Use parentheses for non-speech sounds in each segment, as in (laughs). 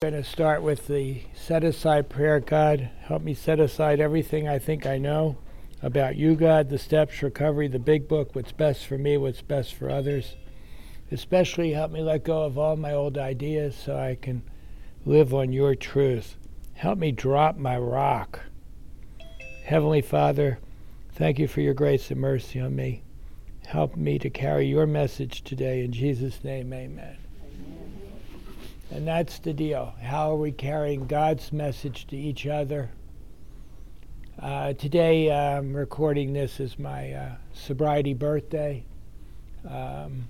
going to start with the set aside prayer. God, help me set aside everything I think I know about you, God, the steps, recovery, the big book, what's best for me, what's best for others. Especially help me let go of all my old ideas so I can live on your truth. Help me drop my rock. Heavenly Father, thank you for your grace and mercy on me. Help me to carry your message today. In Jesus' name, amen. And that's the deal. How are we carrying God's message to each other? Uh, today, I'm recording this as my uh, sobriety birthday. Um,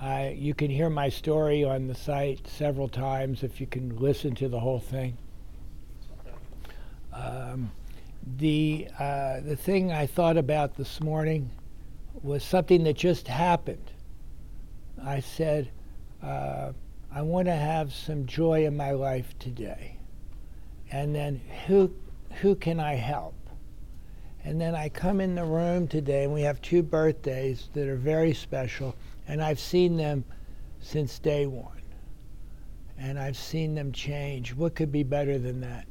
I, you can hear my story on the site several times if you can listen to the whole thing. Um, the, uh, the thing I thought about this morning was something that just happened. I said, uh, I want to have some joy in my life today. And then who, who can I help? And then I come in the room today, and we have two birthdays that are very special, and I've seen them since day one. And I've seen them change. What could be better than that?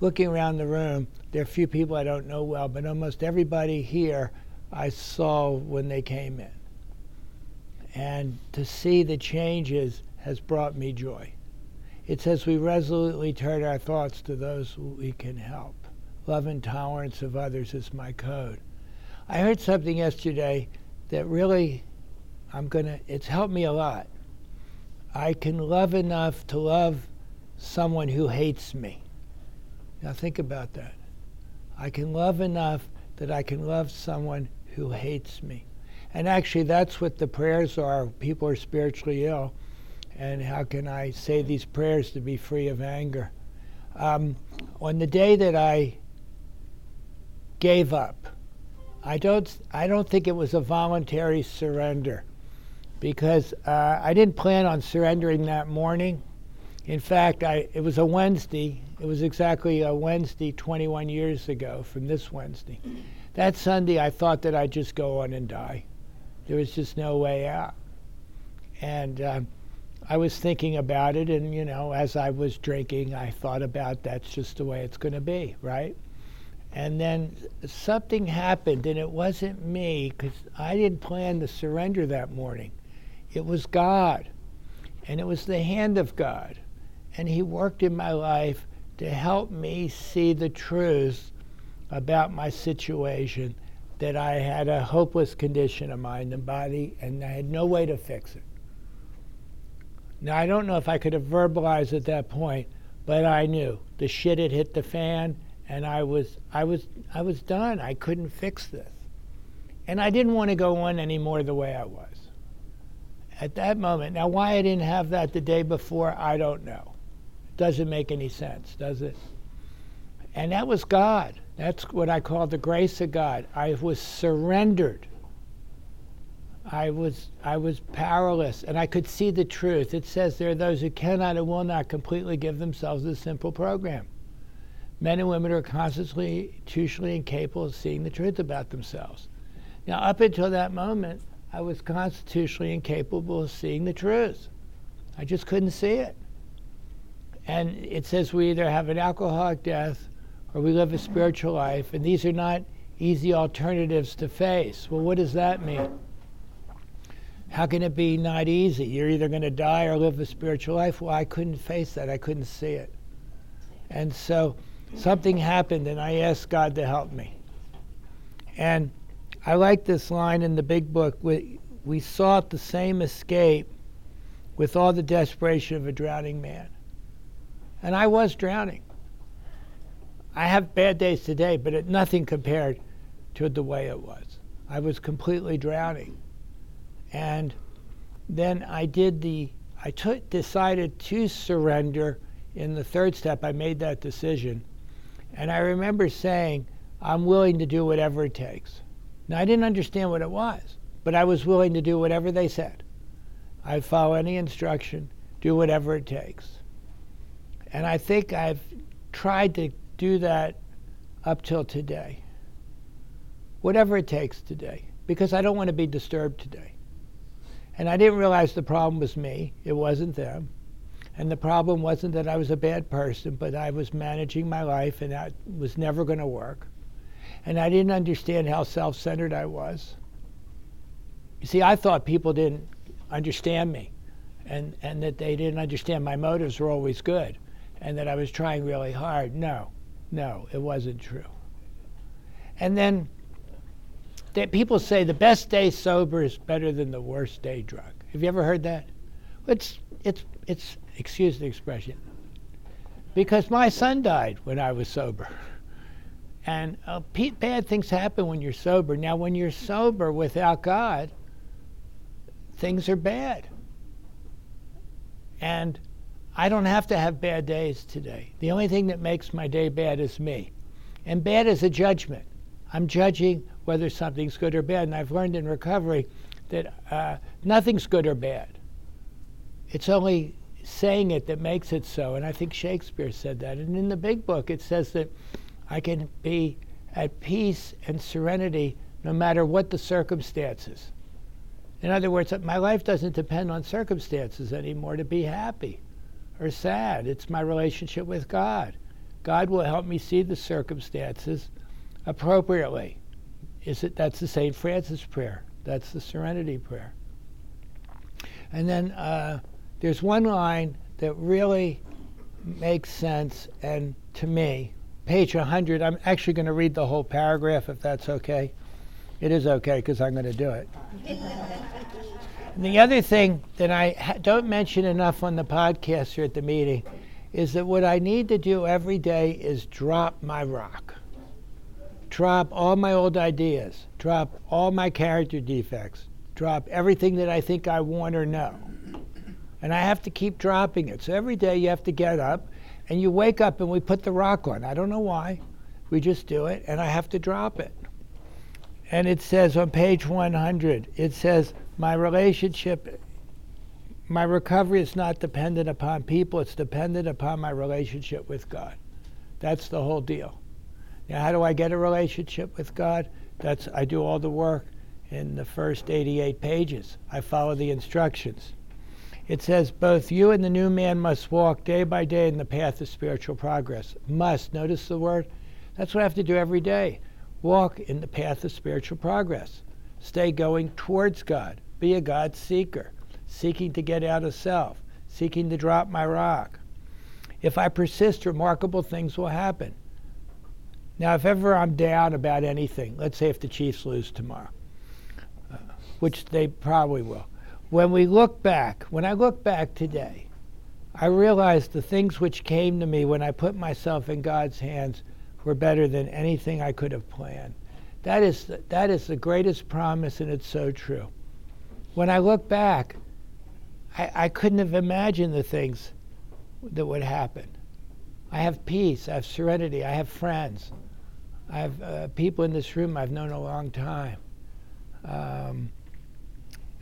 Looking around the room, there are a few people I don't know well, but almost everybody here I saw when they came in. And to see the changes has brought me joy. It says we resolutely turn our thoughts to those we can help. Love and tolerance of others is my code. I heard something yesterday that really I'm going to it's helped me a lot. I can love enough to love someone who hates me. Now think about that. I can love enough that I can love someone who hates me. And actually that's what the prayers are. People are spiritually ill and how can I say these prayers to be free of anger? Um, on the day that I gave up, I don't, I don't think it was a voluntary surrender because uh, I didn't plan on surrendering that morning. In fact, I, it was a Wednesday. It was exactly a Wednesday 21 years ago from this Wednesday. That Sunday, I thought that I'd just go on and die. There was just no way out. And uh, I was thinking about it, and you know, as I was drinking, I thought about that's just the way it's going to be, right? And then something happened, and it wasn't me because I didn't plan to surrender that morning. It was God, and it was the hand of God, and He worked in my life to help me see the truth about my situation that I had a hopeless condition of mind and body, and I had no way to fix it. Now, I don't know if I could have verbalized at that point, but I knew the shit had hit the fan and I was, I was, I was done. I couldn't fix this. And I didn't want to go on anymore the way I was. At that moment, now why I didn't have that the day before, I don't know. It doesn't make any sense, does it? And that was God. That's what I call the grace of God. I was surrendered I was I was powerless and I could see the truth. It says there are those who cannot and will not completely give themselves a simple program. Men and women are constitutionally incapable of seeing the truth about themselves. Now, up until that moment, I was constitutionally incapable of seeing the truth. I just couldn't see it. And it says we either have an alcoholic death or we live a spiritual life, and these are not easy alternatives to face. Well, what does that mean? How can it be not easy? You're either going to die or live a spiritual life. Well, I couldn't face that. I couldn't see it. And so something happened, and I asked God to help me. And I like this line in the big book we, we sought the same escape with all the desperation of a drowning man. And I was drowning. I have bad days today, but it, nothing compared to the way it was. I was completely drowning. And then I did the, I took, decided to surrender in the third step. I made that decision. And I remember saying, I'm willing to do whatever it takes. Now, I didn't understand what it was, but I was willing to do whatever they said. I'd follow any instruction, do whatever it takes. And I think I've tried to do that up till today. Whatever it takes today, because I don't want to be disturbed today. And I didn't realize the problem was me, it wasn't them. And the problem wasn't that I was a bad person, but I was managing my life and that was never going to work. And I didn't understand how self centered I was. You see, I thought people didn't understand me and, and that they didn't understand my motives were always good and that I was trying really hard. No, no, it wasn't true. And then people say the best day sober is better than the worst day drunk. Have you ever heard that? It's, it's, it's, excuse the expression, because my son died when I was sober. And uh, bad things happen when you're sober. Now, when you're sober without God, things are bad. And I don't have to have bad days today. The only thing that makes my day bad is me. And bad is a judgment. I'm judging whether something's good or bad. And I've learned in recovery that uh, nothing's good or bad. It's only saying it that makes it so. And I think Shakespeare said that. And in the big book, it says that I can be at peace and serenity no matter what the circumstances. In other words, my life doesn't depend on circumstances anymore to be happy or sad. It's my relationship with God. God will help me see the circumstances appropriately. Is it that's the St. Francis prayer. That's the serenity prayer. And then uh, there's one line that really makes sense and to me, page 100, I'm actually going to read the whole paragraph if that's okay. It is okay because I'm going to do it. (laughs) the other thing that I ha- don't mention enough on the podcast or at the meeting is that what I need to do every day is drop my rock. Drop all my old ideas. Drop all my character defects. Drop everything that I think I want or know. And I have to keep dropping it. So every day you have to get up and you wake up and we put the rock on. I don't know why. We just do it and I have to drop it and it says on page 100, it says, My relationship, my recovery is not dependent upon people, it's dependent upon my relationship with God. That's the whole deal. Now, how do I get a relationship with God? That's I do all the work in the first 88 pages. I follow the instructions. It says, Both you and the new man must walk day by day in the path of spiritual progress. Must. Notice the word? That's what I have to do every day. Walk in the path of spiritual progress. Stay going towards God. Be a God seeker, seeking to get out of self, seeking to drop my rock. If I persist, remarkable things will happen. Now, if ever I'm down about anything, let's say if the Chiefs lose tomorrow, uh, which they probably will, when we look back, when I look back today, I realize the things which came to me when I put myself in God's hands were better than anything I could have planned. That is, the, that is the greatest promise, and it's so true. When I look back, I, I couldn't have imagined the things that would happen. I have peace, I have serenity, I have friends, I have uh, people in this room I've known a long time. Um,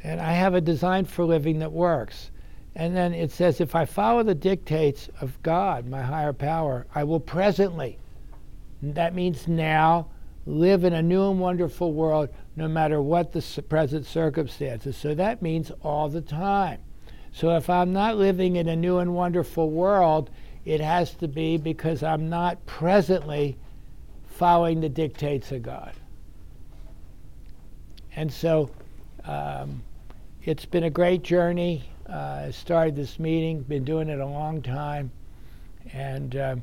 and I have a design for living that works. And then it says, if I follow the dictates of God, my higher power, I will presently that means now live in a new and wonderful world no matter what the present circumstances. So that means all the time. So if I'm not living in a new and wonderful world, it has to be because I'm not presently following the dictates of God. And so um, it's been a great journey. Uh, I started this meeting, been doing it a long time. And. Uh,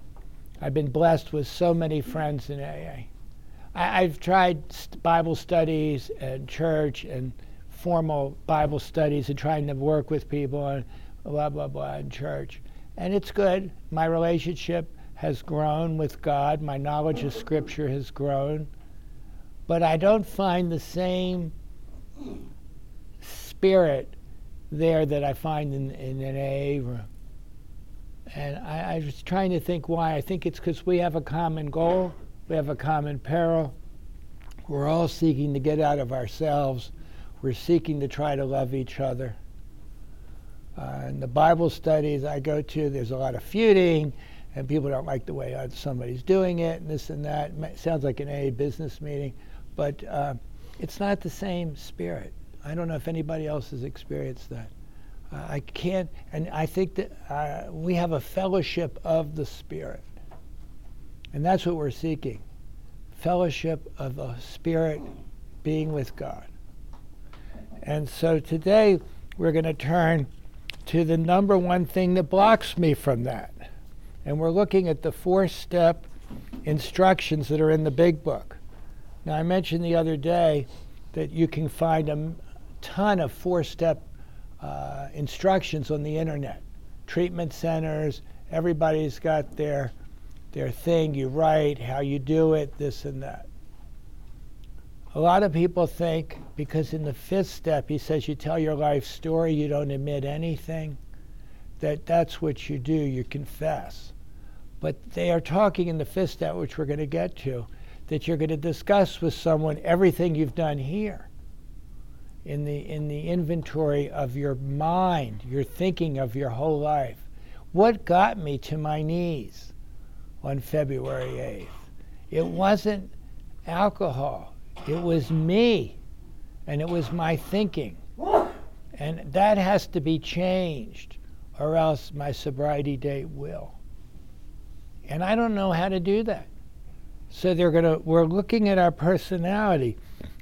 I've been blessed with so many friends in AA. I, have tried Bible studies and church and formal Bible studies and trying to work with people and blah, blah, blah in church. And it's good. My relationship has grown with God, my knowledge of Scripture has grown. But I don't find the same spirit there that I find in, in an AA room. And I, I was trying to think why. I think it's because we have a common goal, we have a common peril. We're all seeking to get out of ourselves. We're seeking to try to love each other. Uh, in the Bible studies I go to, there's a lot of feuding, and people don't like the way somebody's doing it, and this and that. It sounds like an A business meeting, but uh, it's not the same spirit. I don't know if anybody else has experienced that. Uh, I can't, and I think that uh, we have a fellowship of the Spirit. And that's what we're seeking fellowship of the Spirit being with God. And so today we're going to turn to the number one thing that blocks me from that. And we're looking at the four step instructions that are in the big book. Now, I mentioned the other day that you can find a ton of four step uh, instructions on the internet. Treatment centers, everybody's got their, their thing. You write, how you do it, this and that. A lot of people think because in the fifth step he says you tell your life story, you don't admit anything, that that's what you do, you confess. But they are talking in the fifth step, which we're going to get to, that you're going to discuss with someone everything you've done here in the in the inventory of your mind, your thinking of your whole life. What got me to my knees on February 8th? It wasn't alcohol. It was me. And it was my thinking. And that has to be changed or else my sobriety date will. And I don't know how to do that. So they're going to we're looking at our personality.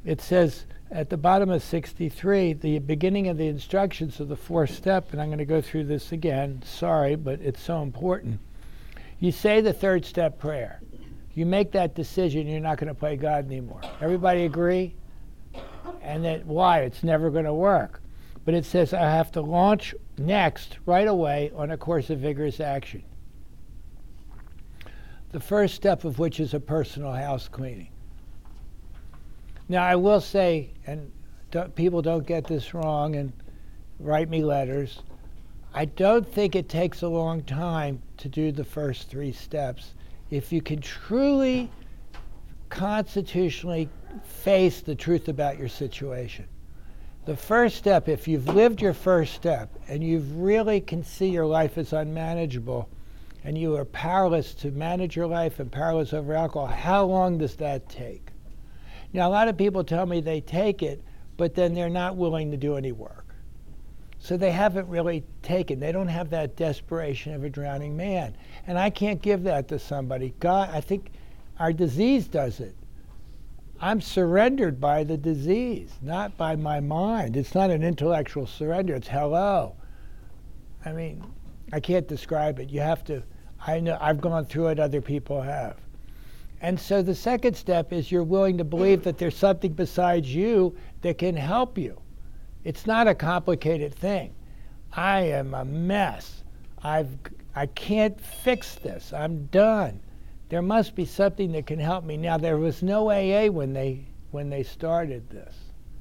It says at the bottom of 63, the beginning of the instructions of the fourth step, and I'm going to go through this again. Sorry, but it's so important. You say the third step prayer. You make that decision, you're not going to play God anymore. Everybody agree? And that why? It's never going to work. But it says I have to launch next, right away, on a course of vigorous action. The first step of which is a personal house cleaning. Now, I will say, and don't, people don't get this wrong and write me letters, I don't think it takes a long time to do the first three steps. If you can truly constitutionally face the truth about your situation. The first step, if you've lived your first step and you really can see your life is unmanageable and you are powerless to manage your life and powerless over alcohol, how long does that take? Now, a lot of people tell me they take it, but then they're not willing to do any work. So they haven't really taken. They don't have that desperation of a drowning man. And I can't give that to somebody. God, I think our disease does it. I'm surrendered by the disease, not by my mind. It's not an intellectual surrender. It's hello. I mean, I can't describe it. You have to. I know I've gone through it. Other people have. And so the second step is you're willing to believe that there's something besides you that can help you. It's not a complicated thing. I am a mess. I've I can't fix this. I'm done. There must be something that can help me. Now there was no AA when they when they started this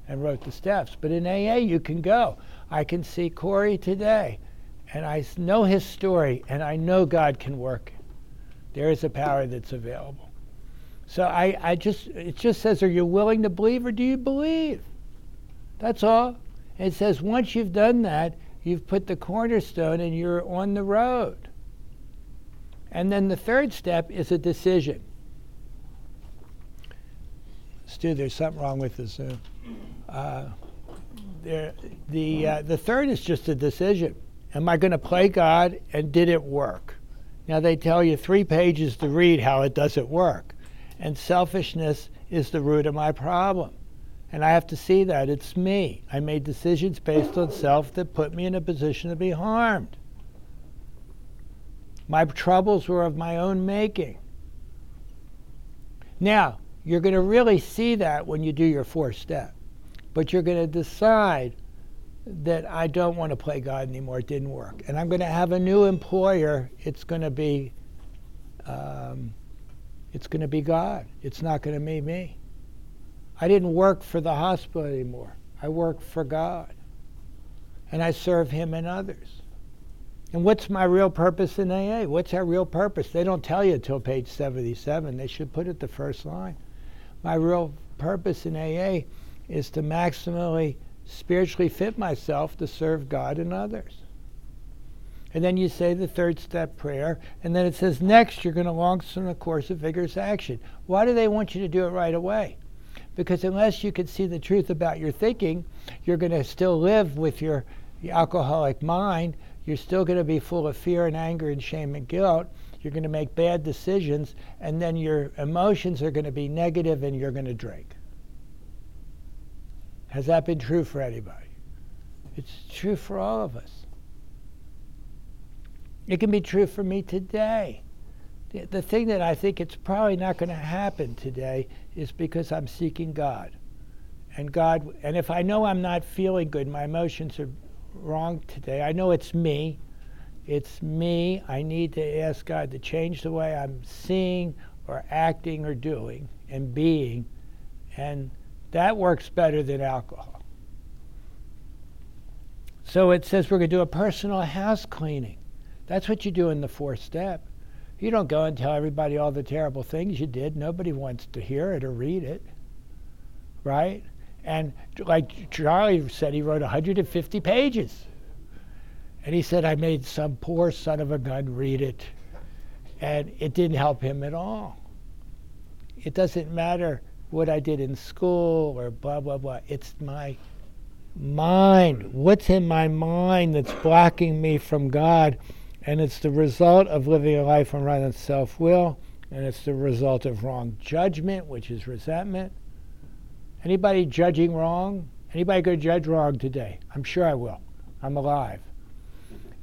and wrote the steps, but in AA you can go. I can see Corey today and I know his story and I know God can work. There is a power that's available. So I, I just, it just says, are you willing to believe or do you believe? That's all. It says, once you've done that, you've put the cornerstone and you're on the road. And then the third step is a decision. Stu, there's something wrong with this. Zoom. Uh, there, the, uh, the third is just a decision. Am I going to play God and did it work? Now, they tell you three pages to read how it doesn't work. And selfishness is the root of my problem. And I have to see that. It's me. I made decisions based on self that put me in a position to be harmed. My troubles were of my own making. Now, you're going to really see that when you do your fourth step. But you're going to decide that I don't want to play God anymore. It didn't work. And I'm going to have a new employer. It's going to be um, it's going to be God. It's not going to be me. I didn't work for the hospital anymore. I work for God. And I serve Him and others. And what's my real purpose in AA? What's our real purpose? They don't tell you until page 77. They should put it the first line. My real purpose in AA is to maximally spiritually fit myself to serve God and others. And then you say the third step prayer. And then it says, next, you're going to launch on a course of vigorous action. Why do they want you to do it right away? Because unless you can see the truth about your thinking, you're going to still live with your alcoholic mind, you're still going to be full of fear and anger and shame and guilt. You're going to make bad decisions, and then your emotions are going to be negative and you're going to drink. Has that been true for anybody? It's true for all of us. It can be true for me today. The, the thing that I think it's probably not going to happen today is because I'm seeking God. And God, and if I know I'm not feeling good, my emotions are wrong today, I know it's me. It's me. I need to ask God to change the way I'm seeing or acting or doing and being. And that works better than alcohol. So it says we're going to do a personal house cleaning. That's what you do in the fourth step. You don't go and tell everybody all the terrible things you did. Nobody wants to hear it or read it. Right? And like Charlie said, he wrote 150 pages. And he said, I made some poor son of a gun read it. And it didn't help him at all. It doesn't matter what I did in school or blah, blah, blah. It's my mind. What's in my mind that's blocking me from God? And it's the result of living a life on self will, and it's the result of wrong judgment, which is resentment. Anybody judging wrong? Anybody going to judge wrong today? I'm sure I will. I'm alive.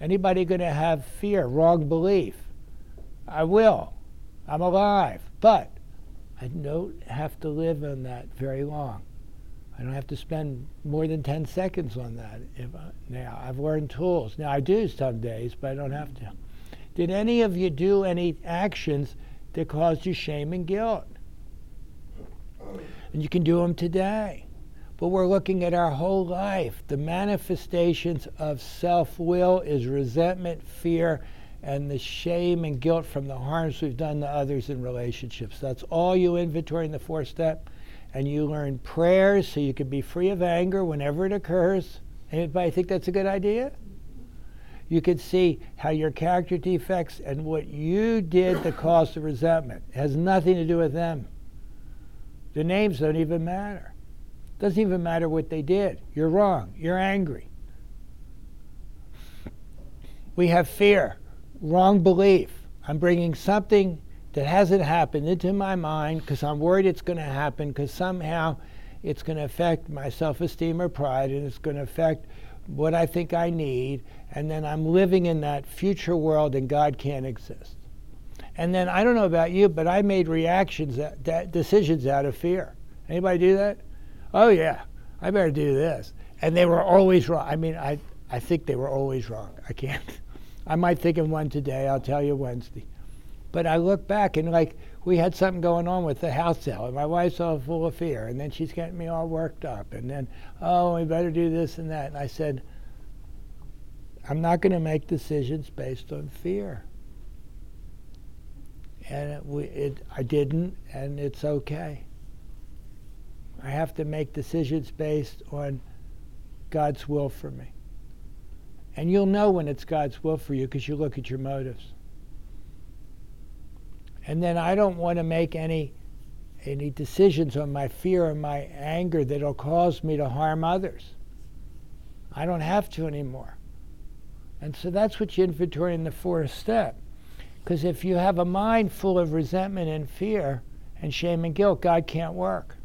Anybody going to have fear, wrong belief? I will. I'm alive. But I don't have to live on that very long. I don't have to spend more than 10 seconds on that. If I, now, I've learned tools. Now, I do some days, but I don't have to. Did any of you do any actions that caused you shame and guilt? And you can do them today. But we're looking at our whole life. The manifestations of self will is resentment, fear, and the shame and guilt from the harms we've done to others in relationships. That's all you inventory in the fourth step and you learn prayers so you can be free of anger whenever it occurs. Anybody think that's a good idea? You can see how your character defects and what you did to cause the resentment it has nothing to do with them. The names don't even matter. Doesn't even matter what they did. You're wrong. You're angry. We have fear, wrong belief. I'm bringing something that hasn't happened into my mind because I'm worried it's going to happen because somehow it's going to affect my self esteem or pride and it's going to affect what I think I need. And then I'm living in that future world and God can't exist. And then I don't know about you, but I made reactions, that, that decisions out of fear. Anybody do that? Oh, yeah, I better do this. And they were always wrong. I mean, I, I think they were always wrong. I can't. (laughs) I might think of one today. I'll tell you Wednesday. But I look back and like we had something going on with the house sale, and my wife's all full of fear, and then she's getting me all worked up, and then oh, we better do this and that. And I said, I'm not going to make decisions based on fear. And we, it, I didn't, and it's okay. I have to make decisions based on God's will for me. And you'll know when it's God's will for you because you look at your motives. And then I don't want to make any any decisions on my fear or my anger that'll cause me to harm others. I don't have to anymore. And so that's what you inventory in the fourth step. Because if you have a mind full of resentment and fear and shame and guilt, God can't work.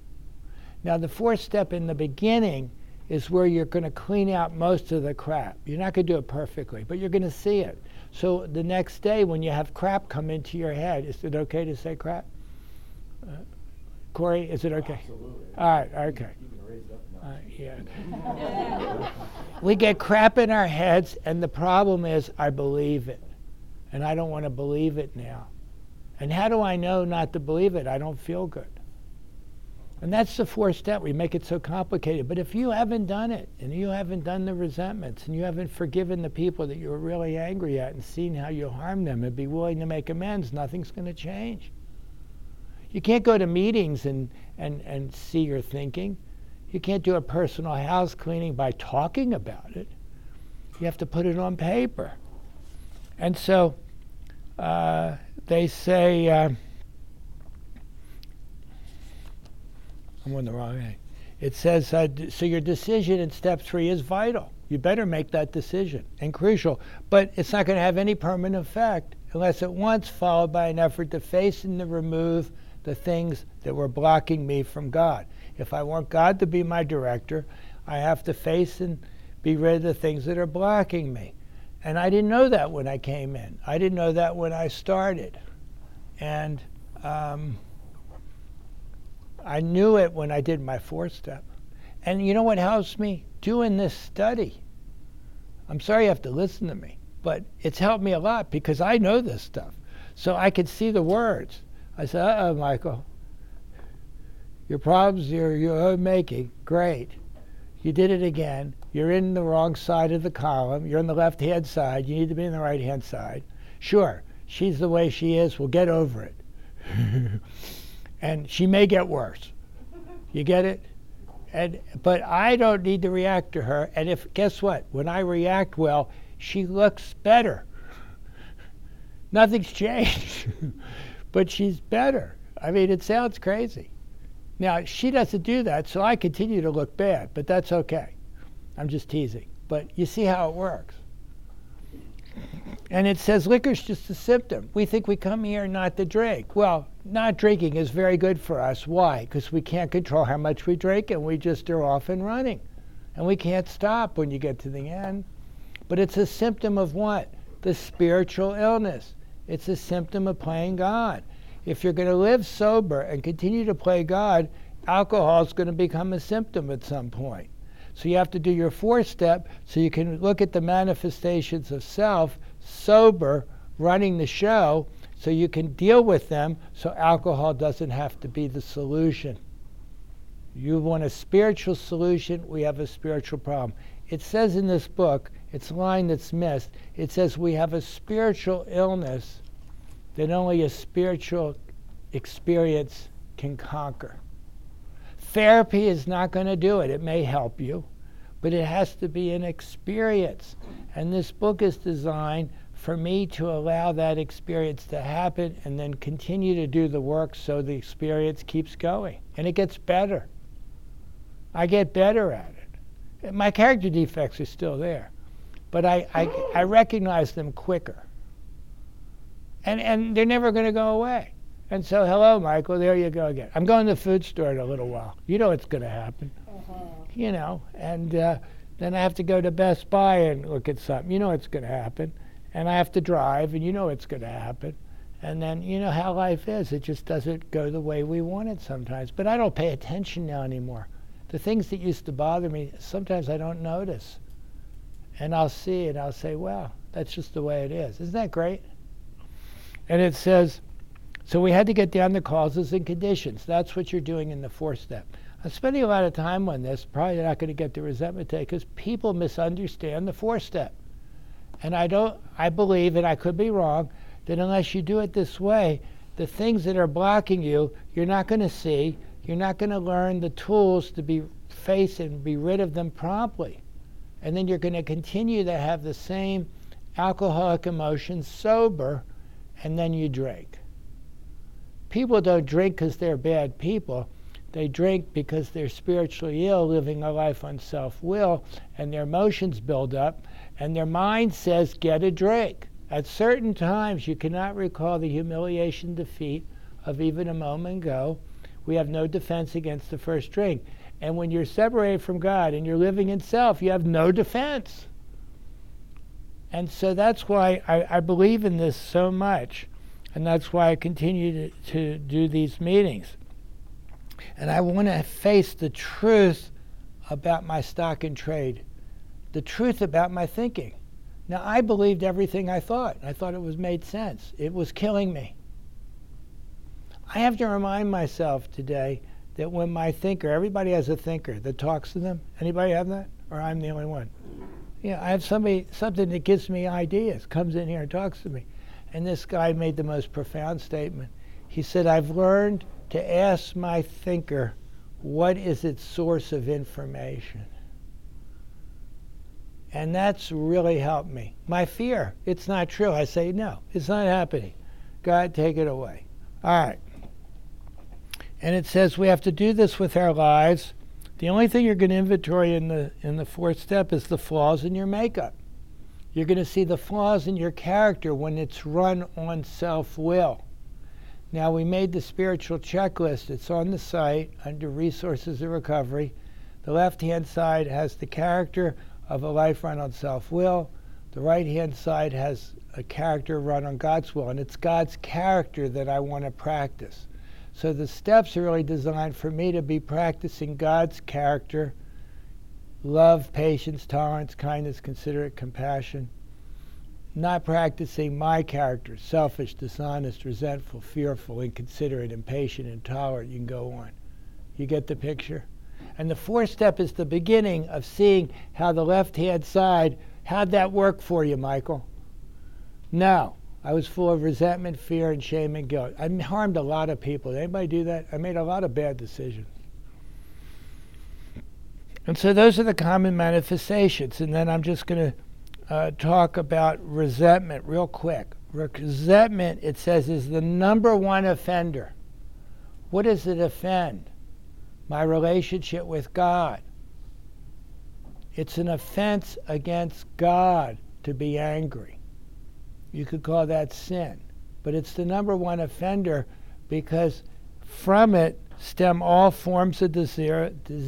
Now, the fourth step in the beginning is where you're going to clean out most of the crap. You're not going to do it perfectly, but you're going to see it. So the next day, when you have crap come into your head, is it okay to say crap? Uh, Corey, is it okay? Absolutely. All right, okay. You can raise up Uh, yeah. (laughs) we get crap in our heads, and the problem is I believe it. And I don't want to believe it now. And how do I know not to believe it? I don't feel good. And that's the fourth step. We make it so complicated. But if you haven't done it, and you haven't done the resentments, and you haven't forgiven the people that you were really angry at and seen how you harmed them and be willing to make amends, nothing's going to change. You can't go to meetings and, and, and see your thinking. You can't do a personal house cleaning by talking about it. You have to put it on paper. And so uh, they say, uh, I'm on the wrong way. It says, uh, so your decision in step three is vital. You better make that decision and crucial. But it's not going to have any permanent effect unless at once followed by an effort to face and to remove the things that were blocking me from God. If I want God to be my director, I have to face and be rid of the things that are blocking me. And I didn't know that when I came in. I didn't know that when I started. And um, I knew it when I did my four step. And you know what helps me? Doing this study. I'm sorry you have to listen to me, but it's helped me a lot because I know this stuff. So I could see the words. I said, uh oh, Michael, your problems you're, you're making, great. You did it again. You're in the wrong side of the column. You're on the left hand side. You need to be on the right hand side. Sure, she's the way she is. We'll get over it. (laughs) and she may get worse. You get it? And but I don't need to react to her. And if guess what? When I react well, she looks better. (laughs) Nothing's changed. (laughs) but she's better. I mean, it sounds crazy. Now, she doesn't do that, so I continue to look bad, but that's okay. I'm just teasing. But you see how it works. And it says liquor's just a symptom. We think we come here not to drink. Well, not drinking is very good for us. Why? Because we can't control how much we drink and we just are off and running. And we can't stop when you get to the end. But it's a symptom of what? The spiritual illness. It's a symptom of playing God. If you're going to live sober and continue to play God, alcohol is going to become a symptom at some point. So you have to do your four step so you can look at the manifestations of self sober, running the show, so you can deal with them so alcohol doesn't have to be the solution. You want a spiritual solution, we have a spiritual problem. It says in this book, it's a line that's missed, it says we have a spiritual illness that only a spiritual experience can conquer. Therapy is not going to do it. It may help you, but it has to be an experience. And this book is designed for me to allow that experience to happen and then continue to do the work so the experience keeps going. And it gets better. I get better at it. My character defects are still there, but I, I, I recognize them quicker and and they're never going to go away. And so, hello, Michael. There you go again. I'm going to the food store in a little while. You know what's going to happen. Uh-huh. You know, and uh, then I have to go to Best Buy and look at something. You know what's going to happen. And I have to drive, and you know what's going to happen. And then you know how life is. It just doesn't go the way we want it sometimes. But I don't pay attention now anymore. The things that used to bother me, sometimes I don't notice. And I'll see and I'll say, well, that's just the way it is. Isn't that great? And it says, so we had to get down the causes and conditions. That's what you're doing in the fourth step. I'm spending a lot of time on this, probably not going to get to resentment today, because people misunderstand the fourth step. And I don't, I believe, and I could be wrong, that unless you do it this way, the things that are blocking you, you're not going to see. You're not going to learn the tools to be face and be rid of them promptly. And then you're going to continue to have the same alcoholic emotions sober and then you drink. People don't drink because they're bad people. They drink because they're spiritually ill, living a life on self will, and their emotions build up, and their mind says, Get a drink. At certain times, you cannot recall the humiliation defeat of even a moment ago. We have no defense against the first drink. And when you're separated from God and you're living in self, you have no defense. And so that's why I, I believe in this so much. And that's why I continue to, to do these meetings. And I want to face the truth about my stock and trade, the truth about my thinking. Now, I believed everything I thought. I thought it was made sense. It was killing me. I have to remind myself today that when my thinker, everybody has a thinker that talks to them. Anybody have that? Or I'm the only one? Yeah, I have somebody, something that gives me ideas, comes in here and talks to me. And this guy made the most profound statement. He said, I've learned to ask my thinker, what is its source of information? And that's really helped me. My fear, it's not true. I say, no, it's not happening. God, take it away. All right. And it says we have to do this with our lives The only thing you're going to inventory in the in the fourth step is the flaws in your makeup. You're going to see the flaws in your character when it's run on self-will. Now we made the spiritual checklist. It's on the site under resources of recovery. The left-hand side has the character of a life run on self-will. The right-hand side has a character run on God's will, and it's God's character that I want to practice. So the steps are really designed for me to be practicing God's character love, patience, tolerance, kindness, considerate, compassion. Not practicing my character selfish, dishonest, resentful, fearful, inconsiderate, impatient, intolerant. You can go on. You get the picture? And the fourth step is the beginning of seeing how the left hand side, how'd that work for you, Michael? No. I was full of resentment, fear, and shame and guilt. I harmed a lot of people. Did anybody do that? I made a lot of bad decisions. And so those are the common manifestations. And then I'm just going to uh, talk about resentment real quick. Resentment, it says, is the number one offender. What does it offend? My relationship with God. It's an offense against God to be angry. You could call that sin. But it's the number one offender because from it stem all forms of the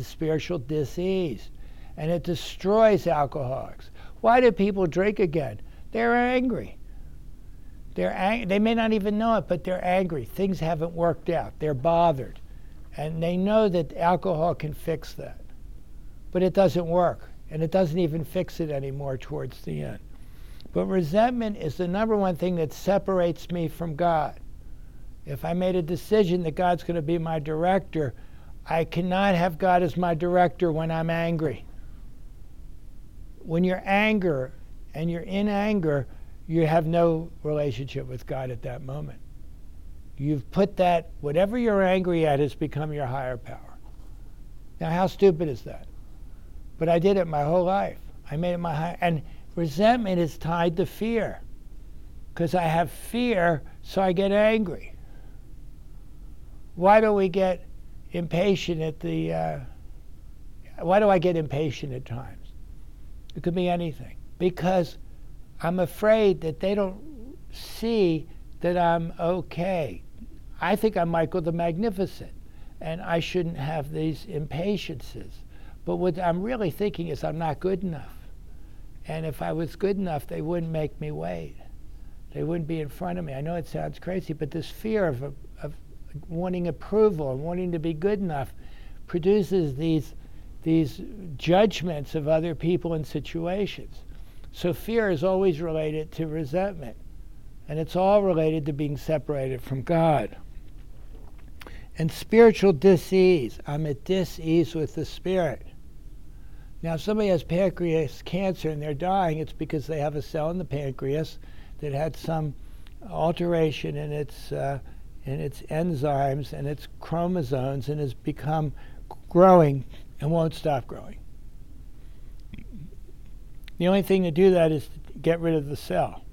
spiritual disease. And it destroys alcoholics. Why do people drink again? They're angry. They're ang- they may not even know it, but they're angry. Things haven't worked out. They're bothered. And they know that alcohol can fix that. But it doesn't work. And it doesn't even fix it anymore towards the end. But resentment is the number one thing that separates me from God. If I made a decision that God's going to be my director, I cannot have God as my director when I'm angry. When you're anger and you're in anger, you have no relationship with God at that moment. You've put that, whatever you're angry at has become your higher power. Now, how stupid is that? But I did it my whole life. I made it my high, and resentment is tied to fear. Because I have fear, so I get angry. Why do we get impatient at the, uh, why do I get impatient at times? It could be anything. Because I'm afraid that they don't see that I'm okay. I think I'm Michael the Magnificent, and I shouldn't have these impatiences. But what I'm really thinking is I'm not good enough. And if I was good enough, they wouldn't make me wait. They wouldn't be in front of me. I know it sounds crazy, but this fear of, of wanting approval and wanting to be good enough produces these, these judgments of other people and situations. So fear is always related to resentment. And it's all related to being separated from God. And spiritual disease. I'm at disease with the spirit. Now, if somebody has pancreas cancer and they're dying, it's because they have a cell in the pancreas that had some alteration in its uh, in its enzymes and its chromosomes and has become growing and won't stop growing. The only thing to do that is to get rid of the cell.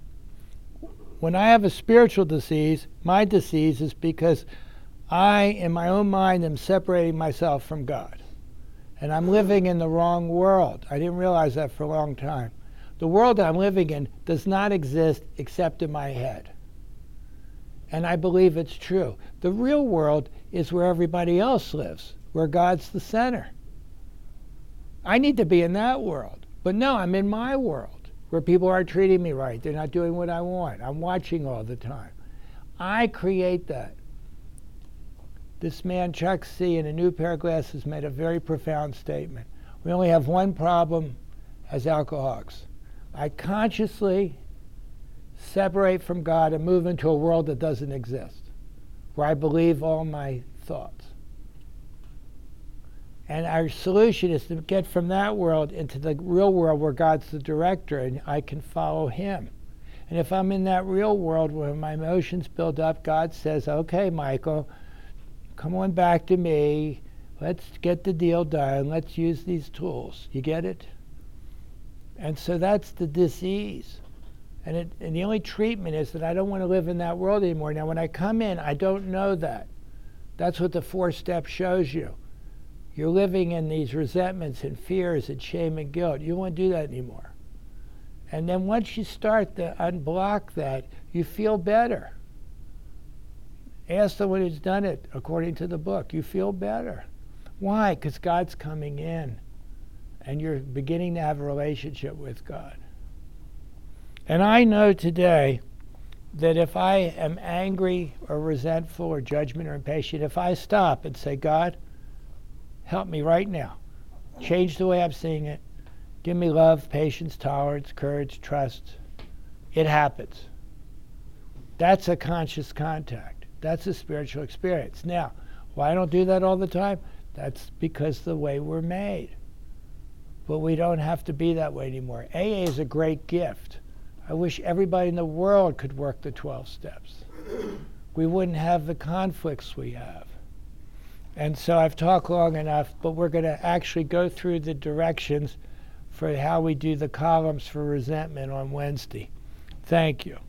When I have a spiritual disease, my disease is because I, in my own mind, am separating myself from God. And I'm living in the wrong world. I didn't realize that for a long time. The world I'm living in does not exist except in my head and I believe it's true. The real world is where everybody else lives, where God's the center. I need to be in that world. But no, I'm in my world where people aren't treating me right. They're not doing what I want. I'm watching all the time. I create that. This man, Chuck C., in a new pair of glasses, made a very profound statement. We only have one problem as alcoholics. I consciously separate from God and move into a world that doesn't exist, where I believe all my thoughts. And our solution is to get from that world into the real world where God's the director and I can follow Him. And if I'm in that real world where my emotions build up, God says, okay, Michael, come on back to me. Let's get the deal done. Let's use these tools. You get it? And so that's the disease. And, it, and the only treatment is that I don't want to live in that world anymore. Now, when I come in, I don't know that. That's what the four step shows you. You're living in these resentments and fears and shame and guilt. You to do that anymore. And then once you start to unblock that, you feel better. Ask someone who's done it according to the book. You feel better. Why? Because God's coming in and you're beginning to have a relationship with God. And I know today that if I am angry or resentful or judgment or impatient, if I stop and say, God, help me right now, change the way I'm seeing it, give me love, patience, tolerance, courage, trust, it happens. That's a conscious contact. That's a spiritual experience. Now, why I don't do that all the time? That's because the way we're made. But we don't have to be that way anymore. AA is a great gift. I wish everybody in the world could work the 12 steps. We wouldn't have the conflicts we have. And so I've talked long enough, but we're going to actually go through the directions for how we do the columns for resentment on Wednesday. Thank you.